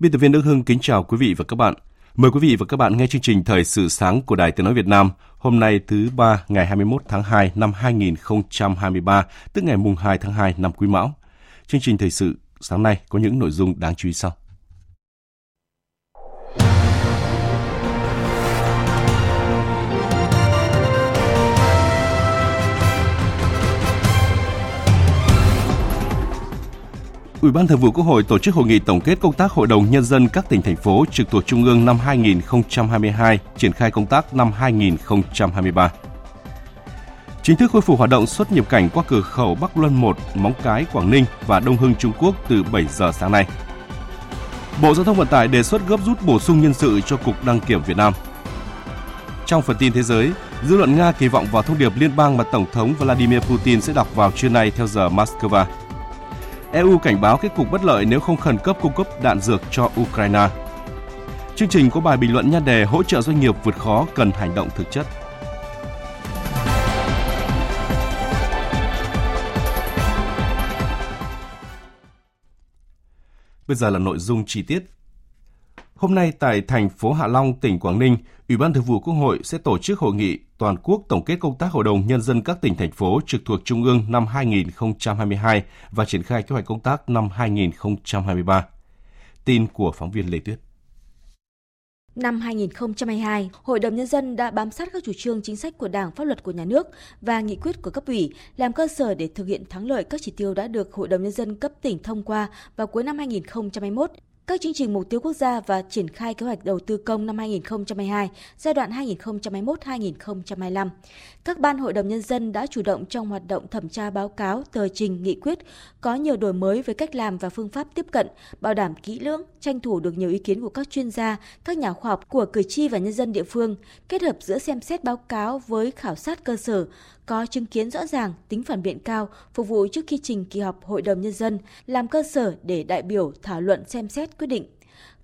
Biên tập viên Đức Hưng kính chào quý vị và các bạn. Mời quý vị và các bạn nghe chương trình Thời sự sáng của Đài Tiếng Nói Việt Nam hôm nay thứ ba ngày 21 tháng 2 năm 2023, tức ngày mùng 2 tháng 2 năm Quý Mão. Chương trình Thời sự sáng nay có những nội dung đáng chú ý sau. Ủy ban Thường vụ Quốc hội tổ chức hội nghị tổng kết công tác Hội đồng Nhân dân các tỉnh, thành phố trực thuộc Trung ương năm 2022, triển khai công tác năm 2023. Chính thức khôi phục hoạt động xuất nhập cảnh qua cửa khẩu Bắc Luân 1, Móng Cái, Quảng Ninh và Đông Hưng, Trung Quốc từ 7 giờ sáng nay. Bộ Giao thông Vận tải đề xuất gấp rút bổ sung nhân sự cho Cục Đăng kiểm Việt Nam. Trong phần tin thế giới, dư luận Nga kỳ vọng vào thông điệp liên bang mà Tổng thống Vladimir Putin sẽ đọc vào trưa nay theo giờ Moscow. EU cảnh báo kết cục bất lợi nếu không khẩn cấp cung cấp đạn dược cho Ukraine. Chương trình có bài bình luận nhan đề hỗ trợ doanh nghiệp vượt khó cần hành động thực chất. Bây giờ là nội dung chi tiết. Hôm nay tại thành phố Hạ Long, tỉnh Quảng Ninh, Ủy ban Thường vụ Quốc hội sẽ tổ chức hội nghị toàn quốc tổng kết công tác Hội đồng Nhân dân các tỉnh, thành phố trực thuộc Trung ương năm 2022 và triển khai kế hoạch công tác năm 2023. Tin của phóng viên Lê Tuyết. Năm 2022, Hội đồng Nhân dân đã bám sát các chủ trương chính sách của Đảng, pháp luật của nhà nước và nghị quyết của cấp ủy, làm cơ sở để thực hiện thắng lợi các chỉ tiêu đã được Hội đồng Nhân dân cấp tỉnh thông qua vào cuối năm 2021 các chương trình mục tiêu quốc gia và triển khai kế hoạch đầu tư công năm 2022, giai đoạn 2021-2025. Các ban hội đồng nhân dân đã chủ động trong hoạt động thẩm tra báo cáo, tờ trình, nghị quyết, có nhiều đổi mới về cách làm và phương pháp tiếp cận, bảo đảm kỹ lưỡng, tranh thủ được nhiều ý kiến của các chuyên gia, các nhà khoa học, của cử tri và nhân dân địa phương, kết hợp giữa xem xét báo cáo với khảo sát cơ sở, có chứng kiến rõ ràng, tính phản biện cao, phục vụ trước khi trình kỳ họp Hội đồng Nhân dân, làm cơ sở để đại biểu thảo luận xem xét quyết định.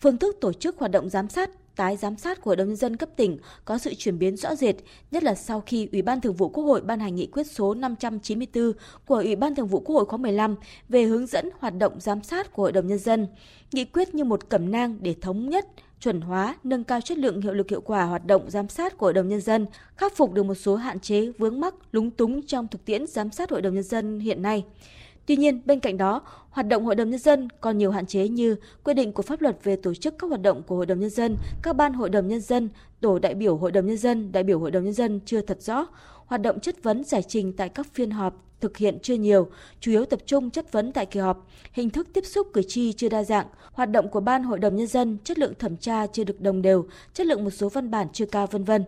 Phương thức tổ chức hoạt động giám sát, tái giám sát của Hội đồng Nhân dân cấp tỉnh có sự chuyển biến rõ rệt, nhất là sau khi Ủy ban Thường vụ Quốc hội ban hành nghị quyết số 594 của Ủy ban Thường vụ Quốc hội khóa 15 về hướng dẫn hoạt động giám sát của Hội đồng Nhân dân. Nghị quyết như một cẩm nang để thống nhất, chuẩn hóa, nâng cao chất lượng hiệu lực hiệu quả hoạt động giám sát của Hội đồng Nhân dân, khắc phục được một số hạn chế vướng mắc lúng túng trong thực tiễn giám sát Hội đồng Nhân dân hiện nay. Tuy nhiên, bên cạnh đó, hoạt động Hội đồng Nhân dân còn nhiều hạn chế như quy định của pháp luật về tổ chức các hoạt động của Hội đồng Nhân dân, các ban Hội đồng Nhân dân, tổ đại biểu Hội đồng Nhân dân, đại biểu Hội đồng Nhân dân chưa thật rõ, hoạt động chất vấn giải trình tại các phiên họp thực hiện chưa nhiều, chủ yếu tập trung chất vấn tại kỳ họp, hình thức tiếp xúc cử tri chưa đa dạng, hoạt động của ban hội đồng nhân dân, chất lượng thẩm tra chưa được đồng đều, chất lượng một số văn bản chưa cao vân vân.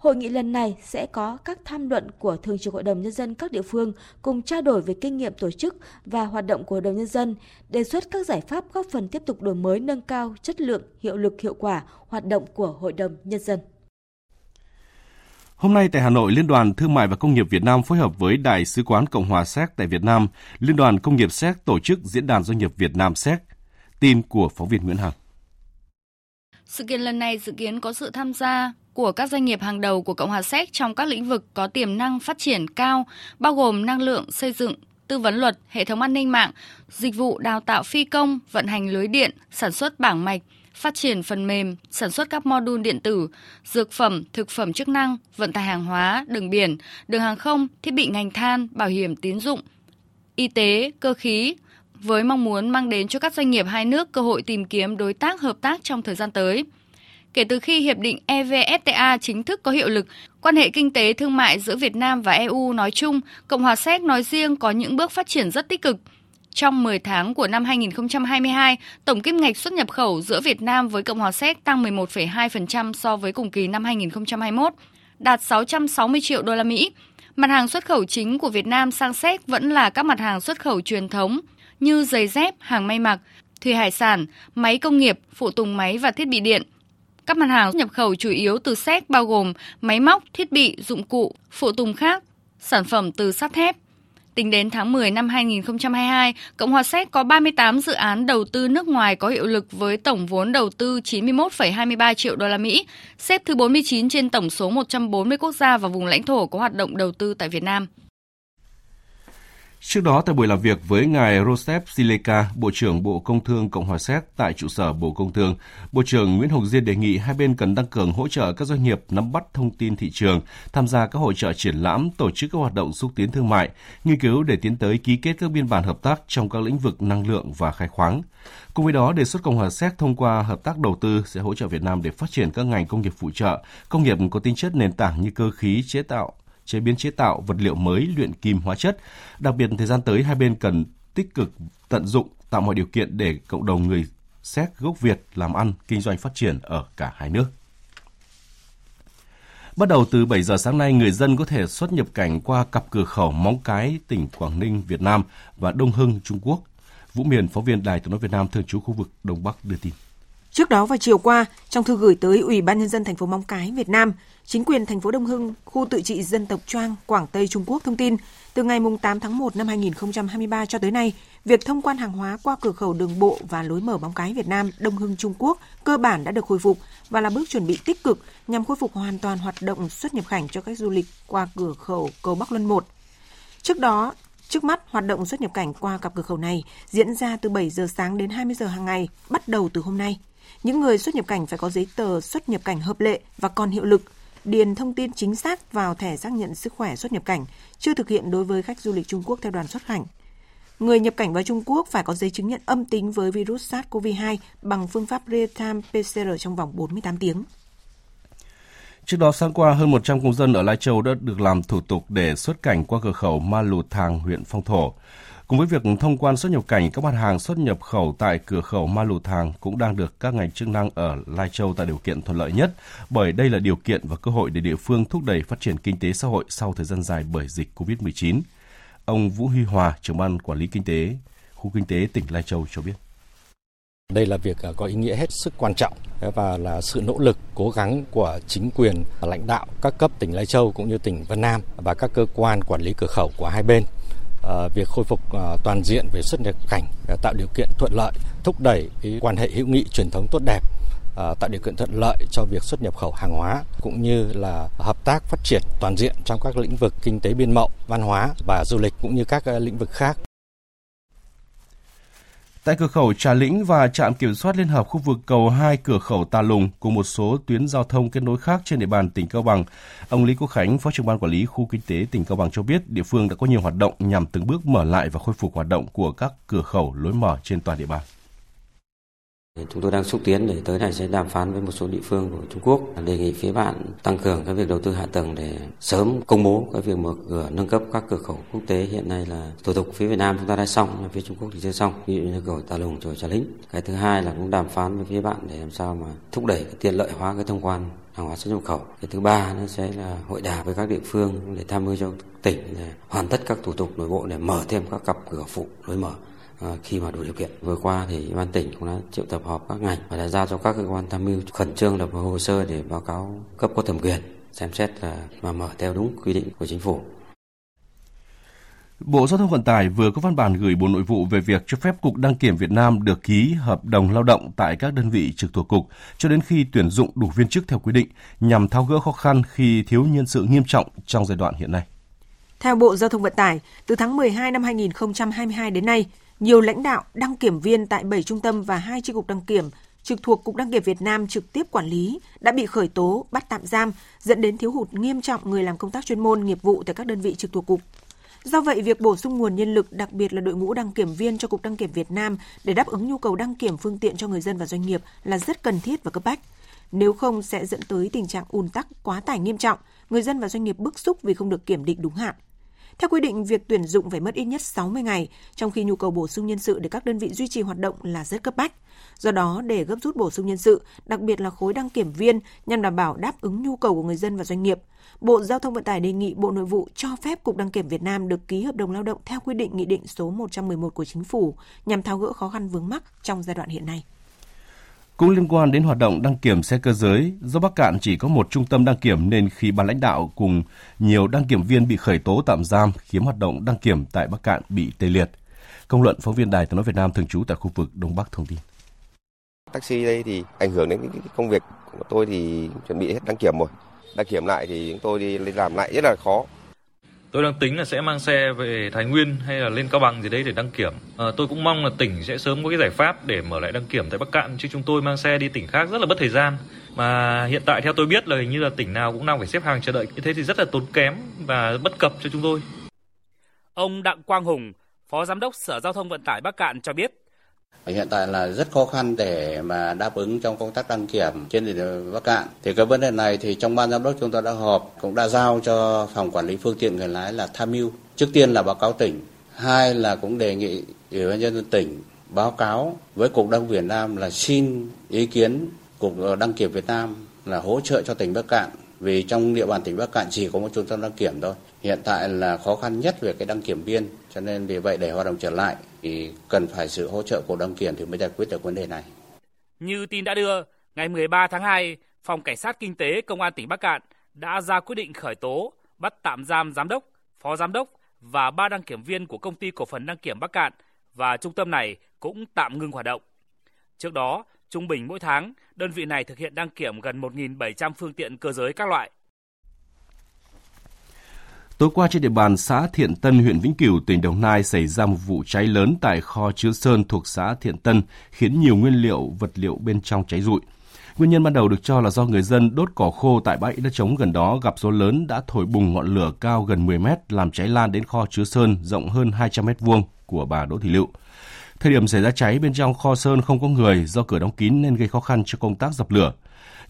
Hội nghị lần này sẽ có các tham luận của Thường trực Hội đồng Nhân dân các địa phương cùng trao đổi về kinh nghiệm tổ chức và hoạt động của Hội đồng Nhân dân, đề xuất các giải pháp góp phần tiếp tục đổi mới nâng cao chất lượng, hiệu lực hiệu quả hoạt động của Hội đồng Nhân dân. Hôm nay tại Hà Nội, Liên đoàn Thương mại và Công nghiệp Việt Nam phối hợp với Đại sứ quán Cộng hòa Séc tại Việt Nam, Liên đoàn Công nghiệp Séc tổ chức Diễn đàn Doanh nghiệp Việt Nam Séc. Tin của phóng viên Nguyễn Hằng. Sự kiện lần này dự kiến có sự tham gia của các doanh nghiệp hàng đầu của Cộng hòa Séc trong các lĩnh vực có tiềm năng phát triển cao, bao gồm năng lượng, xây dựng, tư vấn luật, hệ thống an ninh mạng, dịch vụ đào tạo phi công, vận hành lưới điện, sản xuất bảng mạch, phát triển phần mềm, sản xuất các module điện tử, dược phẩm, thực phẩm chức năng, vận tải hàng hóa, đường biển, đường hàng không, thiết bị ngành than, bảo hiểm tín dụng, y tế, cơ khí, với mong muốn mang đến cho các doanh nghiệp hai nước cơ hội tìm kiếm đối tác hợp tác trong thời gian tới. Kể từ khi hiệp định EVFTA chính thức có hiệu lực, quan hệ kinh tế thương mại giữa Việt Nam và EU nói chung, Cộng hòa Séc nói riêng có những bước phát triển rất tích cực. Trong 10 tháng của năm 2022, tổng kim ngạch xuất nhập khẩu giữa Việt Nam với Cộng hòa Séc tăng 11,2% so với cùng kỳ năm 2021, đạt 660 triệu đô la Mỹ. Mặt hàng xuất khẩu chính của Việt Nam sang Séc vẫn là các mặt hàng xuất khẩu truyền thống như giày dép, hàng may mặc, thủy hải sản, máy công nghiệp, phụ tùng máy và thiết bị điện. Các mặt hàng nhập khẩu chủ yếu từ Séc bao gồm máy móc, thiết bị, dụng cụ, phụ tùng khác, sản phẩm từ sắt thép. Tính đến tháng 10 năm 2022, Cộng hòa Séc có 38 dự án đầu tư nước ngoài có hiệu lực với tổng vốn đầu tư 91,23 triệu đô la Mỹ, xếp thứ 49 trên tổng số 140 quốc gia và vùng lãnh thổ có hoạt động đầu tư tại Việt Nam. Trước đó, tại buổi làm việc với ngài Rosep Sileka, Bộ trưởng Bộ Công Thương Cộng hòa Séc tại trụ sở Bộ Công Thương, Bộ trưởng Nguyễn Hồng Diên đề nghị hai bên cần tăng cường hỗ trợ các doanh nghiệp nắm bắt thông tin thị trường, tham gia các hội trợ triển lãm, tổ chức các hoạt động xúc tiến thương mại, nghiên cứu để tiến tới ký kết các biên bản hợp tác trong các lĩnh vực năng lượng và khai khoáng. Cùng với đó, đề xuất Cộng hòa Séc thông qua hợp tác đầu tư sẽ hỗ trợ Việt Nam để phát triển các ngành công nghiệp phụ trợ, công nghiệp có tính chất nền tảng như cơ khí, chế tạo, chế biến chế tạo vật liệu mới luyện kim hóa chất. Đặc biệt thời gian tới hai bên cần tích cực tận dụng tạo mọi điều kiện để cộng đồng người Séc gốc Việt làm ăn, kinh doanh phát triển ở cả hai nước. Bắt đầu từ 7 giờ sáng nay, người dân có thể xuất nhập cảnh qua cặp cửa khẩu Móng Cái, tỉnh Quảng Ninh, Việt Nam và Đông Hưng, Trung Quốc. Vũ Miền, phóng viên Đài tiếng nói Việt Nam thường trú khu vực Đông Bắc đưa tin. Trước đó vào chiều qua, trong thư gửi tới Ủy ban nhân dân thành phố Móng Cái, Việt Nam, chính quyền thành phố Đông Hưng, khu tự trị dân tộc Choang, Quảng Tây Trung Quốc thông tin, từ ngày 8 tháng 1 năm 2023 cho tới nay, việc thông quan hàng hóa qua cửa khẩu đường bộ và lối mở Móng Cái Việt Nam, Đông Hưng Trung Quốc cơ bản đã được khôi phục và là bước chuẩn bị tích cực nhằm khôi phục hoàn toàn hoạt động xuất nhập cảnh cho khách du lịch qua cửa khẩu cầu Bắc Luân 1. Trước đó, Trước mắt, hoạt động xuất nhập cảnh qua cặp cửa khẩu này diễn ra từ 7 giờ sáng đến 20 giờ hàng ngày, bắt đầu từ hôm nay. Những người xuất nhập cảnh phải có giấy tờ xuất nhập cảnh hợp lệ và còn hiệu lực, điền thông tin chính xác vào thẻ xác nhận sức khỏe xuất nhập cảnh, chưa thực hiện đối với khách du lịch Trung Quốc theo đoàn xuất cảnh. Người nhập cảnh vào Trung Quốc phải có giấy chứng nhận âm tính với virus SARS-CoV-2 bằng phương pháp real-time PCR trong vòng 48 tiếng. Trước đó sáng qua, hơn 100 công dân ở Lai Châu đã được làm thủ tục để xuất cảnh qua cửa khẩu Ma Lù Thàng, huyện Phong Thổ. Cùng với việc thông quan xuất nhập cảnh, các mặt hàng xuất nhập khẩu tại cửa khẩu Ma Lù Thàng cũng đang được các ngành chức năng ở Lai Châu tạo điều kiện thuận lợi nhất, bởi đây là điều kiện và cơ hội để địa phương thúc đẩy phát triển kinh tế xã hội sau thời gian dài bởi dịch COVID-19. Ông Vũ Huy Hòa, trưởng ban quản lý kinh tế, khu kinh tế tỉnh Lai Châu cho biết. Đây là việc à, có ý nghĩa hết sức quan trọng và là sự nỗ lực cố gắng của chính quyền lãnh đạo các cấp tỉnh Lai Châu cũng như tỉnh Vân Nam và các cơ quan quản lý cửa khẩu của hai bên Ờ, việc khôi phục ờ, toàn diện về xuất nhập cảnh ờ, tạo điều kiện thuận lợi thúc đẩy quan hệ hữu nghị truyền thống tốt đẹp tạo điều kiện thuận lợi cho việc xuất nhập khẩu hàng hóa cũng như là hợp tác phát triển toàn diện trong các lĩnh vực kinh tế biên mậu, văn hóa và du lịch cũng như các lĩnh vực khác. Tại cửa khẩu Trà Lĩnh và trạm kiểm soát liên hợp khu vực cầu 2 cửa khẩu Tà Lùng cùng một số tuyến giao thông kết nối khác trên địa bàn tỉnh Cao Bằng, ông Lý Quốc Khánh, Phó trưởng ban quản lý khu kinh tế tỉnh Cao Bằng cho biết địa phương đã có nhiều hoạt động nhằm từng bước mở lại và khôi phục hoạt động của các cửa khẩu lối mở trên toàn địa bàn. Chúng tôi đang xúc tiến để tới này sẽ đàm phán với một số địa phương của Trung Quốc đề nghị phía bạn tăng cường các việc đầu tư hạ tầng để sớm công bố các việc mở cửa, nâng cấp các cửa khẩu quốc tế. Hiện nay là thủ tục phía Việt Nam chúng ta đã xong phía Trung Quốc thì chưa xong. Ví dụ như cửa Tà Lùng rồi Trà Lính cái thứ hai là cũng đàm phán với phía bạn để làm sao mà thúc đẩy cái tiện lợi hóa cái thông quan hàng hóa xuất nhập khẩu. Cái thứ ba nó sẽ là hội đàm với các địa phương để tham mưu cho tỉnh để hoàn tất các thủ tục nội bộ để mở thêm các cặp cửa phụ lối mở khi mà đủ điều kiện. Vừa qua thì ban tỉnh cũng đã triệu tập họp các ngành và đã giao cho các cơ quan tham mưu khẩn trương lập hồ sơ để báo cáo cấp có thẩm quyền xem xét là mà mở theo đúng quy định của chính phủ. Bộ Giao thông Vận tải vừa có văn bản gửi Bộ Nội vụ về việc cho phép Cục Đăng kiểm Việt Nam được ký hợp đồng lao động tại các đơn vị trực thuộc Cục cho đến khi tuyển dụng đủ viên chức theo quy định nhằm tháo gỡ khó khăn khi thiếu nhân sự nghiêm trọng trong giai đoạn hiện nay. Theo Bộ Giao thông Vận tải, từ tháng 12 năm 2022 đến nay, nhiều lãnh đạo đăng kiểm viên tại 7 trung tâm và hai chi cục đăng kiểm trực thuộc Cục Đăng kiểm Việt Nam trực tiếp quản lý đã bị khởi tố, bắt tạm giam, dẫn đến thiếu hụt nghiêm trọng người làm công tác chuyên môn nghiệp vụ tại các đơn vị trực thuộc cục. Do vậy, việc bổ sung nguồn nhân lực, đặc biệt là đội ngũ đăng kiểm viên cho Cục Đăng kiểm Việt Nam để đáp ứng nhu cầu đăng kiểm phương tiện cho người dân và doanh nghiệp là rất cần thiết và cấp bách. Nếu không sẽ dẫn tới tình trạng ùn tắc quá tải nghiêm trọng, người dân và doanh nghiệp bức xúc vì không được kiểm định đúng hạn. Theo quy định, việc tuyển dụng phải mất ít nhất 60 ngày, trong khi nhu cầu bổ sung nhân sự để các đơn vị duy trì hoạt động là rất cấp bách. Do đó, để gấp rút bổ sung nhân sự, đặc biệt là khối đăng kiểm viên nhằm đảm bảo đáp ứng nhu cầu của người dân và doanh nghiệp, Bộ Giao thông Vận tải đề nghị Bộ Nội vụ cho phép Cục Đăng kiểm Việt Nam được ký hợp đồng lao động theo quy định Nghị định số 111 của Chính phủ nhằm tháo gỡ khó khăn vướng mắc trong giai đoạn hiện nay. Cũng liên quan đến hoạt động đăng kiểm xe cơ giới, do Bắc Cạn chỉ có một trung tâm đăng kiểm nên khi ban lãnh đạo cùng nhiều đăng kiểm viên bị khởi tố tạm giam khiến hoạt động đăng kiểm tại Bắc Cạn bị tê liệt. Công luận phóng viên Đài tiếng nói Việt Nam thường trú tại khu vực Đông Bắc thông tin. Taxi đây thì ảnh hưởng đến cái công việc của tôi thì chuẩn bị hết đăng kiểm rồi. Đăng kiểm lại thì chúng tôi đi làm lại rất là khó. Tôi đang tính là sẽ mang xe về Thái Nguyên hay là lên Cao Bằng gì đấy để đăng kiểm. À, tôi cũng mong là tỉnh sẽ sớm có cái giải pháp để mở lại đăng kiểm tại Bắc Cạn chứ chúng tôi mang xe đi tỉnh khác rất là mất thời gian. Mà hiện tại theo tôi biết là hình như là tỉnh nào cũng đang phải xếp hàng chờ đợi như thế thì rất là tốn kém và bất cập cho chúng tôi. Ông Đặng Quang Hùng, Phó Giám đốc Sở Giao thông Vận tải Bắc Cạn cho biết Hiện tại là rất khó khăn để mà đáp ứng trong công tác đăng kiểm trên địa Bắc Cạn. Thì cái vấn đề này thì trong ban giám đốc chúng ta đã họp cũng đã giao cho phòng quản lý phương tiện người lái là tham mưu. Trước tiên là báo cáo tỉnh, hai là cũng đề nghị ủy ban nhân dân tỉnh báo cáo với cục đăng Việt Nam là xin ý kiến cục đăng kiểm Việt Nam là hỗ trợ cho tỉnh Bắc Cạn vì trong địa bàn tỉnh Bắc Cạn chỉ có một trung tâm đăng kiểm thôi. Hiện tại là khó khăn nhất về cái đăng kiểm viên, cho nên vì vậy để hoạt động trở lại thì cần phải sự hỗ trợ của đăng kiểm thì mới giải quyết được vấn đề này. Như tin đã đưa, ngày 13 tháng 2, Phòng Cảnh sát Kinh tế Công an tỉnh Bắc Cạn đã ra quyết định khởi tố, bắt tạm giam giám đốc, phó giám đốc và ba đăng kiểm viên của công ty cổ phần đăng kiểm Bắc Cạn và trung tâm này cũng tạm ngừng hoạt động. Trước đó, trung bình mỗi tháng, đơn vị này thực hiện đăng kiểm gần 1.700 phương tiện cơ giới các loại. Tối qua trên địa bàn xã Thiện Tân, huyện Vĩnh Cửu, tỉnh Đồng Nai xảy ra một vụ cháy lớn tại kho chứa sơn thuộc xã Thiện Tân, khiến nhiều nguyên liệu, vật liệu bên trong cháy rụi. Nguyên nhân ban đầu được cho là do người dân đốt cỏ khô tại bãi đất trống gần đó gặp gió lớn đã thổi bùng ngọn lửa cao gần 10 mét làm cháy lan đến kho chứa sơn rộng hơn 200 mét vuông của bà Đỗ Thị Lựu. Thời điểm xảy ra cháy bên trong kho sơn không có người do cửa đóng kín nên gây khó khăn cho công tác dập lửa.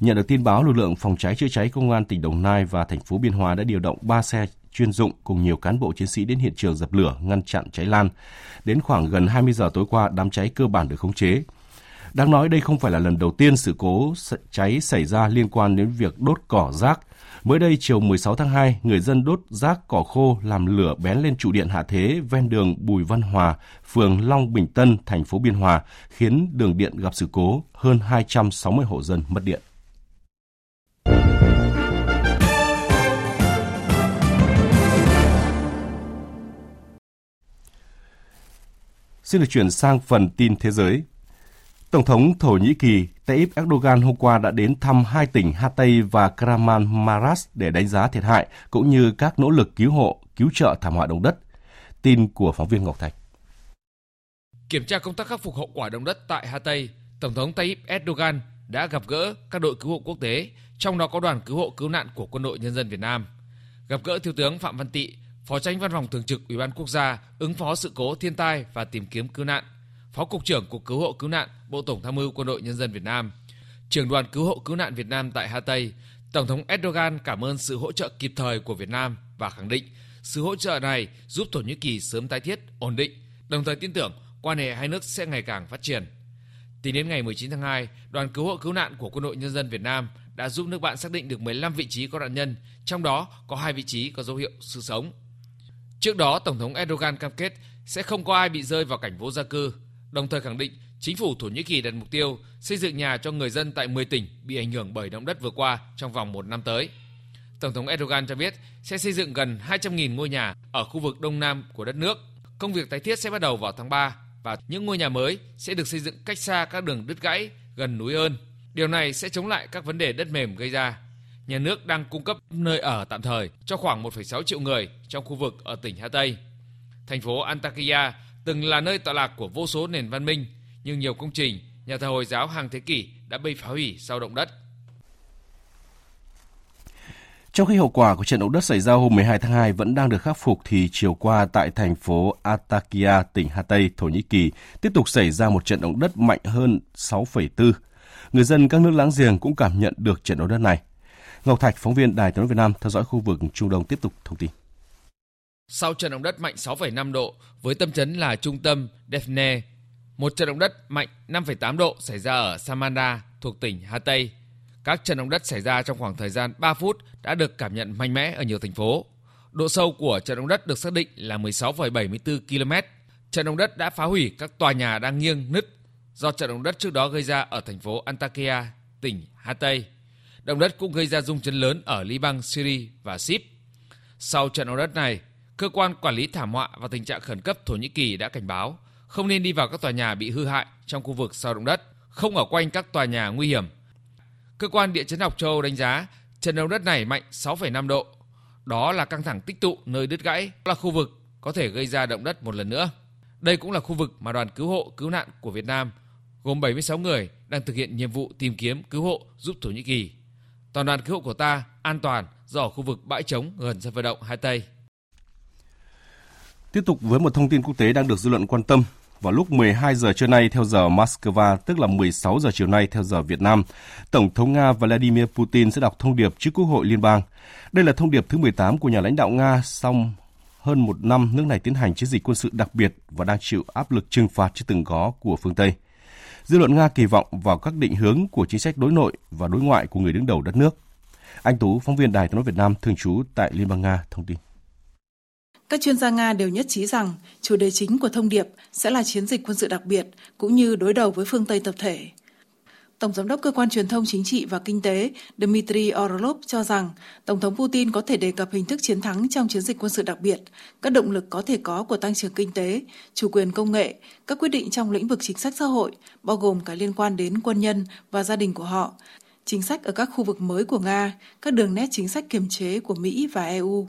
Nhận được tin báo, lực lượng phòng cháy chữa cháy công an tỉnh Đồng Nai và thành phố Biên Hòa đã điều động 3 xe chuyên dụng cùng nhiều cán bộ chiến sĩ đến hiện trường dập lửa, ngăn chặn cháy lan. Đến khoảng gần 20 giờ tối qua, đám cháy cơ bản được khống chế. Đáng nói đây không phải là lần đầu tiên sự cố cháy xảy ra liên quan đến việc đốt cỏ rác. Mới đây chiều 16 tháng 2, người dân đốt rác cỏ khô làm lửa bén lên trụ điện hạ thế ven đường Bùi Văn Hòa, phường Long Bình Tân, thành phố Biên Hòa, khiến đường điện gặp sự cố, hơn 260 hộ dân mất điện. Xin được chuyển sang phần tin thế giới. Tổng thống Thổ Nhĩ Kỳ Tayyip Erdogan hôm qua đã đến thăm hai tỉnh Hatay và Kahramanmaras để đánh giá thiệt hại cũng như các nỗ lực cứu hộ, cứu trợ thảm họa động đất. Tin của phóng viên Ngọc Thạch. Kiểm tra công tác khắc phục hậu quả động đất tại Hatay, Tổng thống Tayyip Erdogan đã gặp gỡ các đội cứu hộ quốc tế, trong đó có đoàn cứu hộ cứu nạn của Quân đội Nhân dân Việt Nam. Gặp gỡ Thiếu tướng Phạm Văn Tị, Phó Tránh Văn phòng Thường trực Ủy ban Quốc gia ứng phó sự cố thiên tai và tìm kiếm cứu nạn, Phó Cục trưởng Cục Cứu hộ Cứu nạn, Bộ Tổng tham mưu Quân đội Nhân dân Việt Nam, Trưởng đoàn Cứu hộ Cứu nạn Việt Nam tại Hà Tây, Tổng thống Erdogan cảm ơn sự hỗ trợ kịp thời của Việt Nam và khẳng định sự hỗ trợ này giúp Thổ Nhĩ Kỳ sớm tái thiết, ổn định, đồng thời tin tưởng quan hệ hai nước sẽ ngày càng phát triển. Tính đến ngày 19 tháng 2, đoàn cứu hộ cứu nạn của Quân đội Nhân dân Việt Nam đã giúp nước bạn xác định được 15 vị trí có nạn nhân, trong đó có hai vị trí có dấu hiệu sự sống. Trước đó, Tổng thống Erdogan cam kết sẽ không có ai bị rơi vào cảnh vô gia cư, đồng thời khẳng định chính phủ Thổ Nhĩ Kỳ đặt mục tiêu xây dựng nhà cho người dân tại 10 tỉnh bị ảnh hưởng bởi động đất vừa qua trong vòng một năm tới. Tổng thống Erdogan cho biết sẽ xây dựng gần 200.000 ngôi nhà ở khu vực đông nam của đất nước. Công việc tái thiết sẽ bắt đầu vào tháng 3 và những ngôi nhà mới sẽ được xây dựng cách xa các đường đứt gãy gần núi ơn. Điều này sẽ chống lại các vấn đề đất mềm gây ra nhà nước đang cung cấp nơi ở tạm thời cho khoảng 1,6 triệu người trong khu vực ở tỉnh Hà Tây. Thành phố Antakya từng là nơi tọa lạc của vô số nền văn minh, nhưng nhiều công trình, nhà thờ Hồi giáo hàng thế kỷ đã bị phá hủy sau động đất. Trong khi hậu quả của trận động đất xảy ra hôm 12 tháng 2 vẫn đang được khắc phục thì chiều qua tại thành phố Atakia tỉnh Hatay, Thổ Nhĩ Kỳ tiếp tục xảy ra một trận động đất mạnh hơn 6,4 Người dân các nước láng giềng cũng cảm nhận được trận động đất này. Ngọc Thạch, phóng viên Đài tiếng Việt Nam theo dõi khu vực Trung Đông tiếp tục thông tin. Sau trận động đất mạnh 6,5 độ với tâm chấn là trung tâm Defne. một trận động đất mạnh 5,8 độ xảy ra ở Samanda thuộc tỉnh Hatay. Các trận động đất xảy ra trong khoảng thời gian 3 phút đã được cảm nhận mạnh mẽ ở nhiều thành phố. Độ sâu của trận động đất được xác định là 16,74 km. Trận động đất đã phá hủy các tòa nhà đang nghiêng nứt do trận động đất trước đó gây ra ở thành phố Antakya, tỉnh Hatay. Động đất cũng gây ra rung chấn lớn ở Liban, Syria và Sip. Sau trận động đất này, cơ quan quản lý thảm họa và tình trạng khẩn cấp Thổ Nhĩ Kỳ đã cảnh báo không nên đi vào các tòa nhà bị hư hại trong khu vực sau động đất, không ở quanh các tòa nhà nguy hiểm. Cơ quan địa chấn học châu Âu đánh giá trận động đất này mạnh 6,5 độ. Đó là căng thẳng tích tụ nơi đứt gãy, là khu vực có thể gây ra động đất một lần nữa. Đây cũng là khu vực mà đoàn cứu hộ cứu nạn của Việt Nam gồm 76 người đang thực hiện nhiệm vụ tìm kiếm cứu hộ giúp Thổ Nhĩ Kỳ. Toàn đoàn cứu hộ của ta an toàn do ở khu vực bãi trống gần sân vận động Hai Tây. Tiếp tục với một thông tin quốc tế đang được dư luận quan tâm. Vào lúc 12 giờ trưa nay theo giờ Moscow, tức là 16 giờ chiều nay theo giờ Việt Nam, Tổng thống Nga Vladimir Putin sẽ đọc thông điệp trước Quốc hội Liên bang. Đây là thông điệp thứ 18 của nhà lãnh đạo Nga sau hơn một năm nước này tiến hành chiến dịch quân sự đặc biệt và đang chịu áp lực trừng phạt chưa từng có của phương Tây. Dư luận Nga kỳ vọng vào các định hướng của chính sách đối nội và đối ngoại của người đứng đầu đất nước. Anh Tú, phóng viên Đài tiếng nói Việt Nam thường trú tại Liên bang Nga thông tin. Các chuyên gia Nga đều nhất trí rằng chủ đề chính của thông điệp sẽ là chiến dịch quân sự đặc biệt cũng như đối đầu với phương Tây tập thể. Tổng giám đốc cơ quan truyền thông chính trị và kinh tế Dmitry Orlov cho rằng Tổng thống Putin có thể đề cập hình thức chiến thắng trong chiến dịch quân sự đặc biệt, các động lực có thể có của tăng trưởng kinh tế, chủ quyền công nghệ, các quyết định trong lĩnh vực chính sách xã hội, bao gồm cả liên quan đến quân nhân và gia đình của họ, chính sách ở các khu vực mới của Nga, các đường nét chính sách kiềm chế của Mỹ và EU.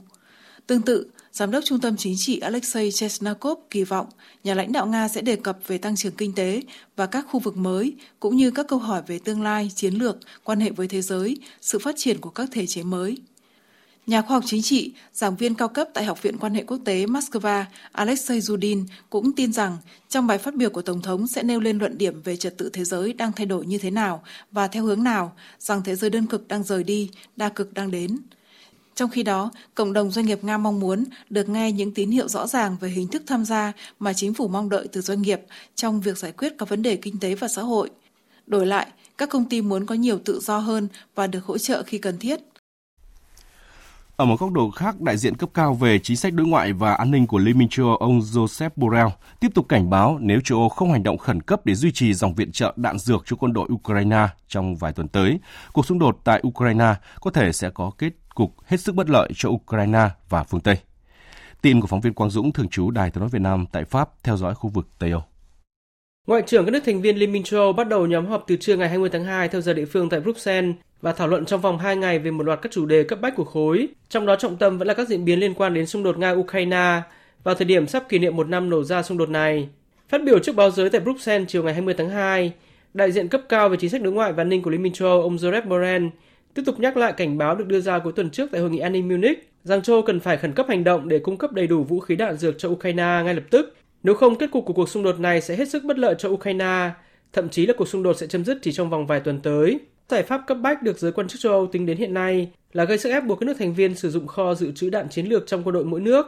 Tương tự, Giám đốc Trung tâm Chính trị Alexei Chesnakov kỳ vọng nhà lãnh đạo Nga sẽ đề cập về tăng trưởng kinh tế và các khu vực mới, cũng như các câu hỏi về tương lai, chiến lược, quan hệ với thế giới, sự phát triển của các thể chế mới. Nhà khoa học chính trị, giảng viên cao cấp tại Học viện Quan hệ Quốc tế Moscow Alexei Zudin cũng tin rằng trong bài phát biểu của Tổng thống sẽ nêu lên luận điểm về trật tự thế giới đang thay đổi như thế nào và theo hướng nào, rằng thế giới đơn cực đang rời đi, đa cực đang đến. Trong khi đó, cộng đồng doanh nghiệp Nga mong muốn được nghe những tín hiệu rõ ràng về hình thức tham gia mà chính phủ mong đợi từ doanh nghiệp trong việc giải quyết các vấn đề kinh tế và xã hội. Đổi lại, các công ty muốn có nhiều tự do hơn và được hỗ trợ khi cần thiết. Ở một góc độ khác, đại diện cấp cao về chính sách đối ngoại và an ninh của Liên minh châu Âu ông Joseph Borrell tiếp tục cảnh báo nếu châu Âu không hành động khẩn cấp để duy trì dòng viện trợ đạn dược cho quân đội Ukraine trong vài tuần tới, cuộc xung đột tại Ukraine có thể sẽ có kết cục hết sức bất lợi cho Ukraine và phương Tây. Tin của phóng viên Quang Dũng thường trú Đài tiếng nói Việt Nam tại Pháp theo dõi khu vực Tây Âu. Ngoại trưởng các nước thành viên Liên minh châu Âu bắt đầu nhóm họp từ trưa ngày 20 tháng 2 theo giờ địa phương tại Bruxelles và thảo luận trong vòng 2 ngày về một loạt các chủ đề cấp bách của khối, trong đó trọng tâm vẫn là các diễn biến liên quan đến xung đột Nga-Ukraine vào thời điểm sắp kỷ niệm một năm nổ ra xung đột này. Phát biểu trước báo giới tại Bruxelles chiều ngày 20 tháng 2, đại diện cấp cao về chính sách đối ngoại và an ninh của Liên minh châu Âu ông Joseph Borrell tiếp tục nhắc lại cảnh báo được đưa ra cuối tuần trước tại hội nghị an ninh Munich rằng châu cần phải khẩn cấp hành động để cung cấp đầy đủ vũ khí đạn dược cho Ukraine ngay lập tức. Nếu không, kết cục của cuộc xung đột này sẽ hết sức bất lợi cho Ukraine, thậm chí là cuộc xung đột sẽ chấm dứt chỉ trong vòng vài tuần tới. Giải pháp cấp bách được giới quan chức châu Âu tính đến hiện nay là gây sức ép buộc các nước thành viên sử dụng kho dự trữ đạn chiến lược trong quân đội mỗi nước,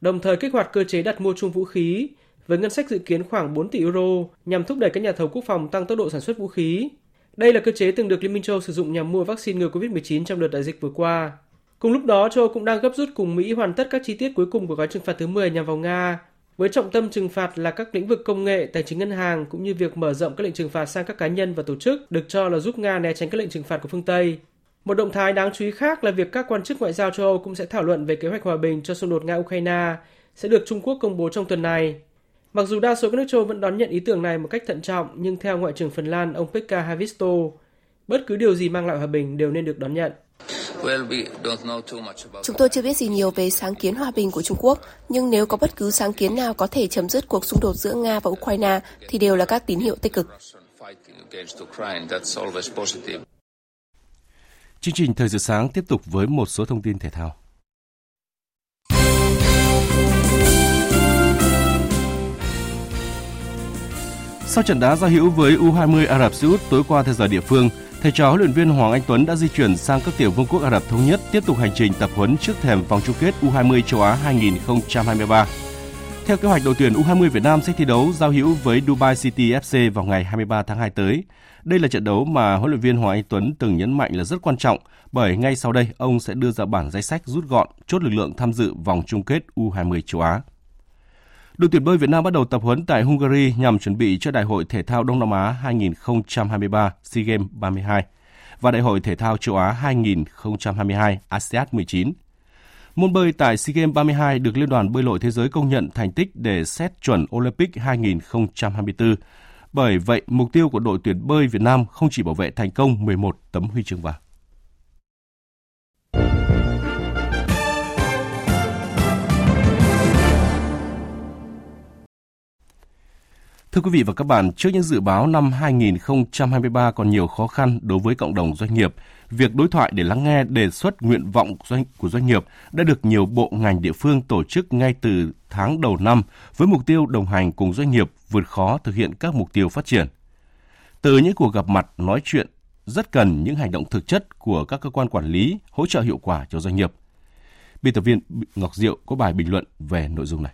đồng thời kích hoạt cơ chế đặt mua chung vũ khí với ngân sách dự kiến khoảng 4 tỷ euro nhằm thúc đẩy các nhà thầu quốc phòng tăng tốc độ sản xuất vũ khí. Đây là cơ chế từng được Liên minh châu sử dụng nhằm mua vaccine ngừa COVID-19 trong đợt đại dịch vừa qua. Cùng lúc đó, châu Âu cũng đang gấp rút cùng Mỹ hoàn tất các chi tiết cuối cùng của gói trừng phạt thứ 10 nhằm vào Nga, với trọng tâm trừng phạt là các lĩnh vực công nghệ, tài chính ngân hàng cũng như việc mở rộng các lệnh trừng phạt sang các cá nhân và tổ chức được cho là giúp Nga né tránh các lệnh trừng phạt của phương Tây. Một động thái đáng chú ý khác là việc các quan chức ngoại giao châu Âu cũng sẽ thảo luận về kế hoạch hòa bình cho xung đột Nga-Ukraine sẽ được Trung Quốc công bố trong tuần này. Mặc dù đa số các nước châu vẫn đón nhận ý tưởng này một cách thận trọng, nhưng theo Ngoại trưởng Phần Lan ông Pekka Haavisto, bất cứ điều gì mang lại hòa bình đều nên được đón nhận. Chúng tôi chưa biết gì nhiều về sáng kiến hòa bình của Trung Quốc, nhưng nếu có bất cứ sáng kiến nào có thể chấm dứt cuộc xung đột giữa Nga và Ukraine thì đều là các tín hiệu tích cực. Chương trình Thời sự sáng tiếp tục với một số thông tin thể thao. Sau trận đá giao hữu với U20 Ả Rập Xê Út tối qua theo giờ địa phương, thầy trò huấn luyện viên Hoàng Anh Tuấn đã di chuyển sang các tiểu vương quốc Ả Rập thống nhất tiếp tục hành trình tập huấn trước thềm vòng chung kết U20 châu Á 2023. Theo kế hoạch, đội tuyển U20 Việt Nam sẽ thi đấu giao hữu với Dubai City FC vào ngày 23 tháng 2 tới. Đây là trận đấu mà huấn luyện viên Hoàng Anh Tuấn từng nhấn mạnh là rất quan trọng bởi ngay sau đây ông sẽ đưa ra bản danh sách rút gọn chốt lực lượng tham dự vòng chung kết U20 châu Á. Đội tuyển bơi Việt Nam bắt đầu tập huấn tại Hungary nhằm chuẩn bị cho Đại hội Thể thao Đông Nam Á 2023 SEA Games 32 và Đại hội Thể thao Châu Á 2022 ASEAN 19. Môn bơi tại SEA Games 32 được Liên đoàn Bơi lội Thế giới công nhận thành tích để xét chuẩn Olympic 2024. Bởi vậy, mục tiêu của đội tuyển bơi Việt Nam không chỉ bảo vệ thành công 11 tấm huy chương vàng. Thưa quý vị và các bạn, trước những dự báo năm 2023 còn nhiều khó khăn đối với cộng đồng doanh nghiệp, việc đối thoại để lắng nghe đề xuất nguyện vọng doanh của doanh nghiệp đã được nhiều bộ ngành địa phương tổ chức ngay từ tháng đầu năm với mục tiêu đồng hành cùng doanh nghiệp vượt khó thực hiện các mục tiêu phát triển. Từ những cuộc gặp mặt nói chuyện rất cần những hành động thực chất của các cơ quan quản lý hỗ trợ hiệu quả cho doanh nghiệp. Biên tập viên Ngọc Diệu có bài bình luận về nội dung này.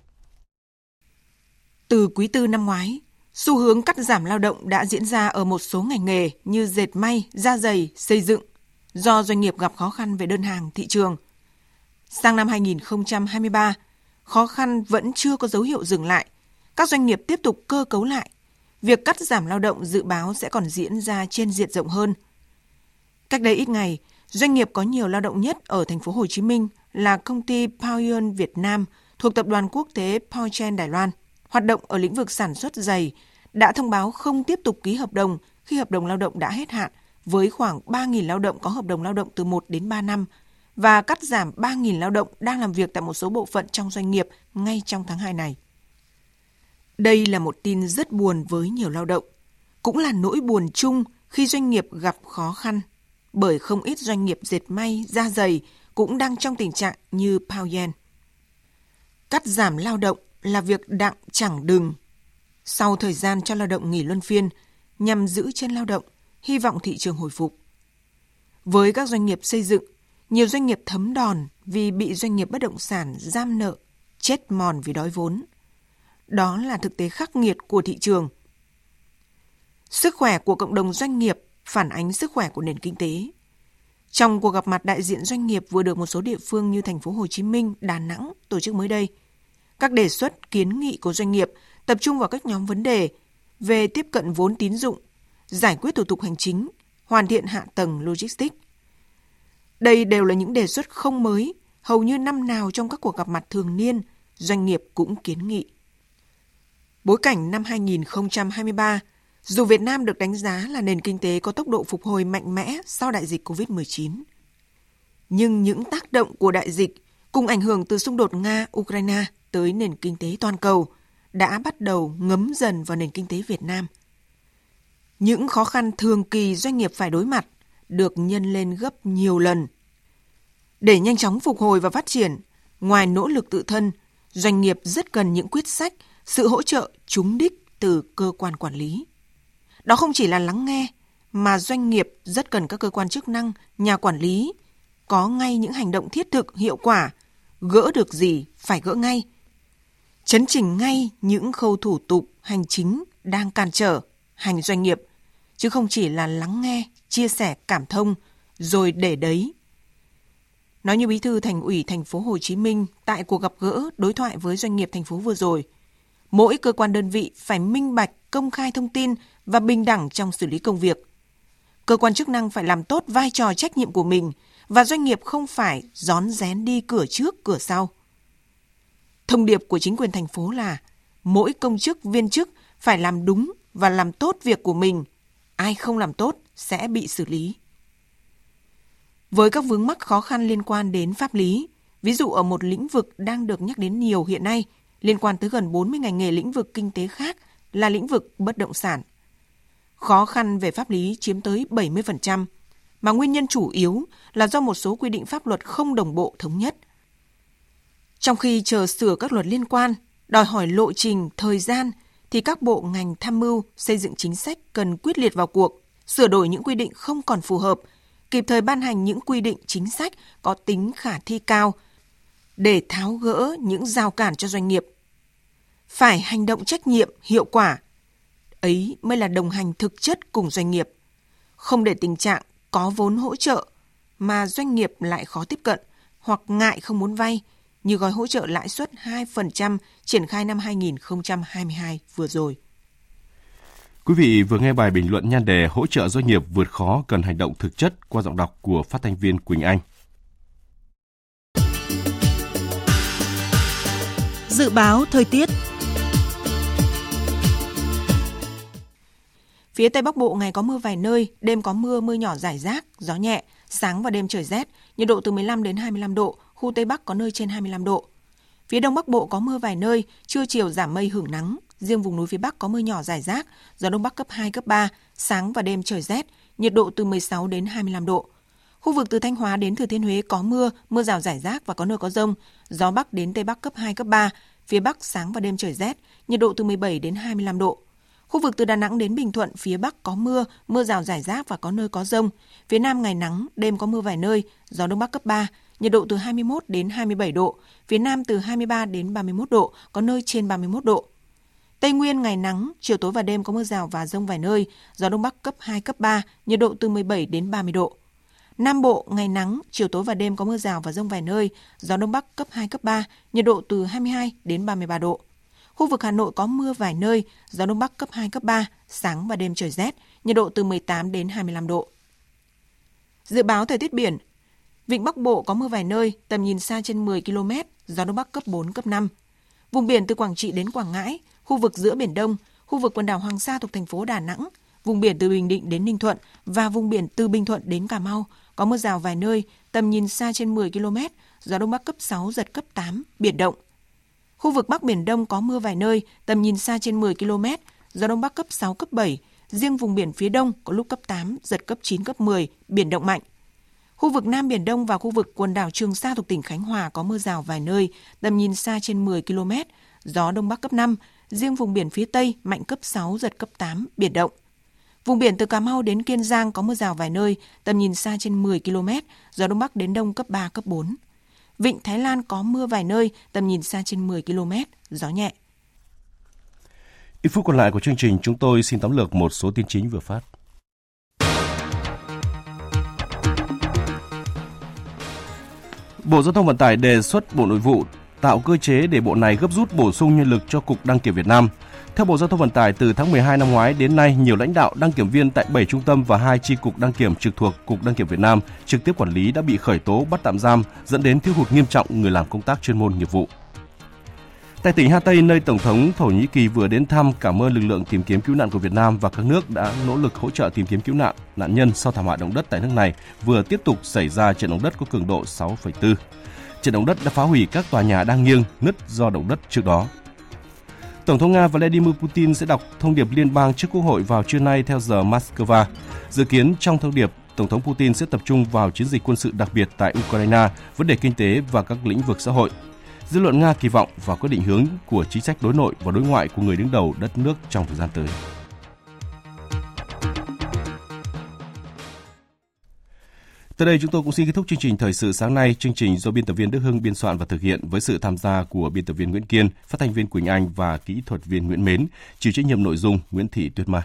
Từ quý tư năm ngoái, Xu hướng cắt giảm lao động đã diễn ra ở một số ngành nghề như dệt may, da giày, xây dựng do doanh nghiệp gặp khó khăn về đơn hàng thị trường. Sang năm 2023, khó khăn vẫn chưa có dấu hiệu dừng lại. Các doanh nghiệp tiếp tục cơ cấu lại. Việc cắt giảm lao động dự báo sẽ còn diễn ra trên diện rộng hơn. Cách đây ít ngày, doanh nghiệp có nhiều lao động nhất ở thành phố Hồ Chí Minh là công ty Paoyeon Việt Nam thuộc tập đoàn quốc tế Paochen Đài Loan hoạt động ở lĩnh vực sản xuất giày đã thông báo không tiếp tục ký hợp đồng khi hợp đồng lao động đã hết hạn với khoảng 3.000 lao động có hợp đồng lao động từ 1 đến 3 năm và cắt giảm 3.000 lao động đang làm việc tại một số bộ phận trong doanh nghiệp ngay trong tháng 2 này. Đây là một tin rất buồn với nhiều lao động, cũng là nỗi buồn chung khi doanh nghiệp gặp khó khăn, bởi không ít doanh nghiệp dệt may, da giày cũng đang trong tình trạng như Paoyen. Cắt giảm lao động là việc đặng chẳng đừng. Sau thời gian cho lao động nghỉ luân phiên, nhằm giữ chân lao động, hy vọng thị trường hồi phục. Với các doanh nghiệp xây dựng, nhiều doanh nghiệp thấm đòn vì bị doanh nghiệp bất động sản giam nợ, chết mòn vì đói vốn. Đó là thực tế khắc nghiệt của thị trường. Sức khỏe của cộng đồng doanh nghiệp phản ánh sức khỏe của nền kinh tế. Trong cuộc gặp mặt đại diện doanh nghiệp vừa được một số địa phương như thành phố Hồ Chí Minh, Đà Nẵng tổ chức mới đây – các đề xuất kiến nghị của doanh nghiệp tập trung vào các nhóm vấn đề về tiếp cận vốn tín dụng, giải quyết thủ tục hành chính, hoàn thiện hạ tầng logistics. Đây đều là những đề xuất không mới, hầu như năm nào trong các cuộc gặp mặt thường niên, doanh nghiệp cũng kiến nghị. Bối cảnh năm 2023, dù Việt Nam được đánh giá là nền kinh tế có tốc độ phục hồi mạnh mẽ sau đại dịch COVID-19, nhưng những tác động của đại dịch cùng ảnh hưởng từ xung đột Nga-Ukraine tới nền kinh tế toàn cầu đã bắt đầu ngấm dần vào nền kinh tế Việt Nam. Những khó khăn thường kỳ doanh nghiệp phải đối mặt được nhân lên gấp nhiều lần. Để nhanh chóng phục hồi và phát triển, ngoài nỗ lực tự thân, doanh nghiệp rất cần những quyết sách, sự hỗ trợ trúng đích từ cơ quan quản lý. Đó không chỉ là lắng nghe, mà doanh nghiệp rất cần các cơ quan chức năng, nhà quản lý có ngay những hành động thiết thực hiệu quả, gỡ được gì phải gỡ ngay – chấn chỉnh ngay những khâu thủ tục hành chính đang cản trở hành doanh nghiệp, chứ không chỉ là lắng nghe, chia sẻ cảm thông rồi để đấy. Nói như Bí thư Thành ủy thành phố Hồ Chí Minh tại cuộc gặp gỡ đối thoại với doanh nghiệp thành phố vừa rồi, mỗi cơ quan đơn vị phải minh bạch, công khai thông tin và bình đẳng trong xử lý công việc. Cơ quan chức năng phải làm tốt vai trò trách nhiệm của mình và doanh nghiệp không phải rón rén đi cửa trước cửa sau. Thông điệp của chính quyền thành phố là mỗi công chức viên chức phải làm đúng và làm tốt việc của mình. Ai không làm tốt sẽ bị xử lý. Với các vướng mắc khó khăn liên quan đến pháp lý, ví dụ ở một lĩnh vực đang được nhắc đến nhiều hiện nay, liên quan tới gần 40 ngành nghề lĩnh vực kinh tế khác là lĩnh vực bất động sản. Khó khăn về pháp lý chiếm tới 70%, mà nguyên nhân chủ yếu là do một số quy định pháp luật không đồng bộ thống nhất. Trong khi chờ sửa các luật liên quan, đòi hỏi lộ trình, thời gian, thì các bộ ngành tham mưu xây dựng chính sách cần quyết liệt vào cuộc, sửa đổi những quy định không còn phù hợp, kịp thời ban hành những quy định chính sách có tính khả thi cao để tháo gỡ những rào cản cho doanh nghiệp. Phải hành động trách nhiệm, hiệu quả. Ấy mới là đồng hành thực chất cùng doanh nghiệp. Không để tình trạng có vốn hỗ trợ mà doanh nghiệp lại khó tiếp cận hoặc ngại không muốn vay như gói hỗ trợ lãi suất 2% triển khai năm 2022 vừa rồi. Quý vị vừa nghe bài bình luận nhan đề hỗ trợ doanh nghiệp vượt khó cần hành động thực chất qua giọng đọc của phát thanh viên Quỳnh Anh. Dự báo thời tiết Phía Tây Bắc Bộ ngày có mưa vài nơi, đêm có mưa, mưa nhỏ rải rác, gió nhẹ, sáng và đêm trời rét, nhiệt độ từ 15 đến 25 độ, khu Tây Bắc có nơi trên 25 độ. Phía Đông Bắc Bộ có mưa vài nơi, trưa chiều giảm mây hưởng nắng, riêng vùng núi phía Bắc có mưa nhỏ rải rác, gió Đông Bắc cấp 2, cấp 3, sáng và đêm trời rét, nhiệt độ từ 16 đến 25 độ. Khu vực từ Thanh Hóa đến Thừa Thiên Huế có mưa, mưa rào rải rác và có nơi có rông, gió Bắc đến Tây Bắc cấp 2, cấp 3, phía Bắc sáng và đêm trời rét, nhiệt độ từ 17 đến 25 độ. Khu vực từ Đà Nẵng đến Bình Thuận, phía Bắc có mưa, mưa rào rải rác và có nơi có rông. Phía Nam ngày nắng, đêm có mưa vài nơi, gió Đông Bắc cấp 3, nhiệt độ từ 21 đến 27 độ. Phía Nam từ 23 đến 31 độ, có nơi trên 31 độ. Tây Nguyên ngày nắng, chiều tối và đêm có mưa rào và rông vài nơi, gió Đông Bắc cấp 2, cấp 3, nhiệt độ từ 17 đến 30 độ. Nam Bộ ngày nắng, chiều tối và đêm có mưa rào và rông vài nơi, gió Đông Bắc cấp 2, cấp 3, nhiệt độ từ 22 đến 33 độ. Khu vực Hà Nội có mưa vài nơi, gió Đông Bắc cấp 2, cấp 3, sáng và đêm trời rét, nhiệt độ từ 18 đến 25 độ. Dự báo thời tiết biển, Vịnh Bắc Bộ có mưa vài nơi, tầm nhìn xa trên 10 km, gió Đông Bắc cấp 4, cấp 5. Vùng biển từ Quảng Trị đến Quảng Ngãi, khu vực giữa Biển Đông, khu vực quần đảo Hoàng Sa thuộc thành phố Đà Nẵng, vùng biển từ Bình Định đến Ninh Thuận và vùng biển từ Bình Thuận đến Cà Mau có mưa rào vài nơi, tầm nhìn xa trên 10 km, gió Đông Bắc cấp 6, giật cấp 8, biển động. Khu vực Bắc Biển Đông có mưa vài nơi, tầm nhìn xa trên 10 km, gió Đông Bắc cấp 6, cấp 7. Riêng vùng biển phía Đông có lúc cấp 8, giật cấp 9, cấp 10, biển động mạnh. Khu vực Nam Biển Đông và khu vực quần đảo Trường Sa thuộc tỉnh Khánh Hòa có mưa rào vài nơi, tầm nhìn xa trên 10 km, gió Đông Bắc cấp 5. Riêng vùng biển phía Tây mạnh cấp 6, giật cấp 8, biển động. Vùng biển từ Cà Mau đến Kiên Giang có mưa rào vài nơi, tầm nhìn xa trên 10 km, gió Đông Bắc đến Đông cấp 3, cấp 4. Vịnh Thái Lan có mưa vài nơi, tầm nhìn xa trên 10 km, gió nhẹ. Ít phút còn lại của chương trình, chúng tôi xin tóm lược một số tin chính vừa phát. Bộ Giao thông Vận tải đề xuất Bộ Nội vụ tạo cơ chế để bộ này gấp rút bổ sung nhân lực cho Cục Đăng kiểm Việt Nam. Theo Bộ Giao thông Vận tải, từ tháng 12 năm ngoái đến nay, nhiều lãnh đạo đăng kiểm viên tại 7 trung tâm và 2 chi cục đăng kiểm trực thuộc Cục Đăng kiểm Việt Nam trực tiếp quản lý đã bị khởi tố bắt tạm giam, dẫn đến thiếu hụt nghiêm trọng người làm công tác chuyên môn nghiệp vụ. Tại tỉnh Hà Tây, nơi Tổng thống Thổ Nhĩ Kỳ vừa đến thăm cảm ơn lực lượng tìm kiếm cứu nạn của Việt Nam và các nước đã nỗ lực hỗ trợ tìm kiếm cứu nạn nạn nhân sau thảm họa động đất tại nước này vừa tiếp tục xảy ra trận động đất có cường độ 6,4. Trận động đất đã phá hủy các tòa nhà đang nghiêng, nứt do động đất trước đó. Tổng thống Nga Vladimir Putin sẽ đọc thông điệp liên bang trước Quốc hội vào trưa nay theo giờ Moscow. Dự kiến trong thông điệp, Tổng thống Putin sẽ tập trung vào chiến dịch quân sự đặc biệt tại Ukraine, vấn đề kinh tế và các lĩnh vực xã hội. Dư luận Nga kỳ vọng vào quyết định hướng của chính sách đối nội và đối ngoại của người đứng đầu đất nước trong thời gian tới. Tới đây chúng tôi cũng xin kết thúc chương trình thời sự sáng nay. Chương trình do biên tập viên Đức Hưng biên soạn và thực hiện với sự tham gia của biên tập viên Nguyễn Kiên, phát thanh viên Quỳnh Anh và kỹ thuật viên Nguyễn Mến, chịu trách nhiệm nội dung Nguyễn Thị Tuyết Mai.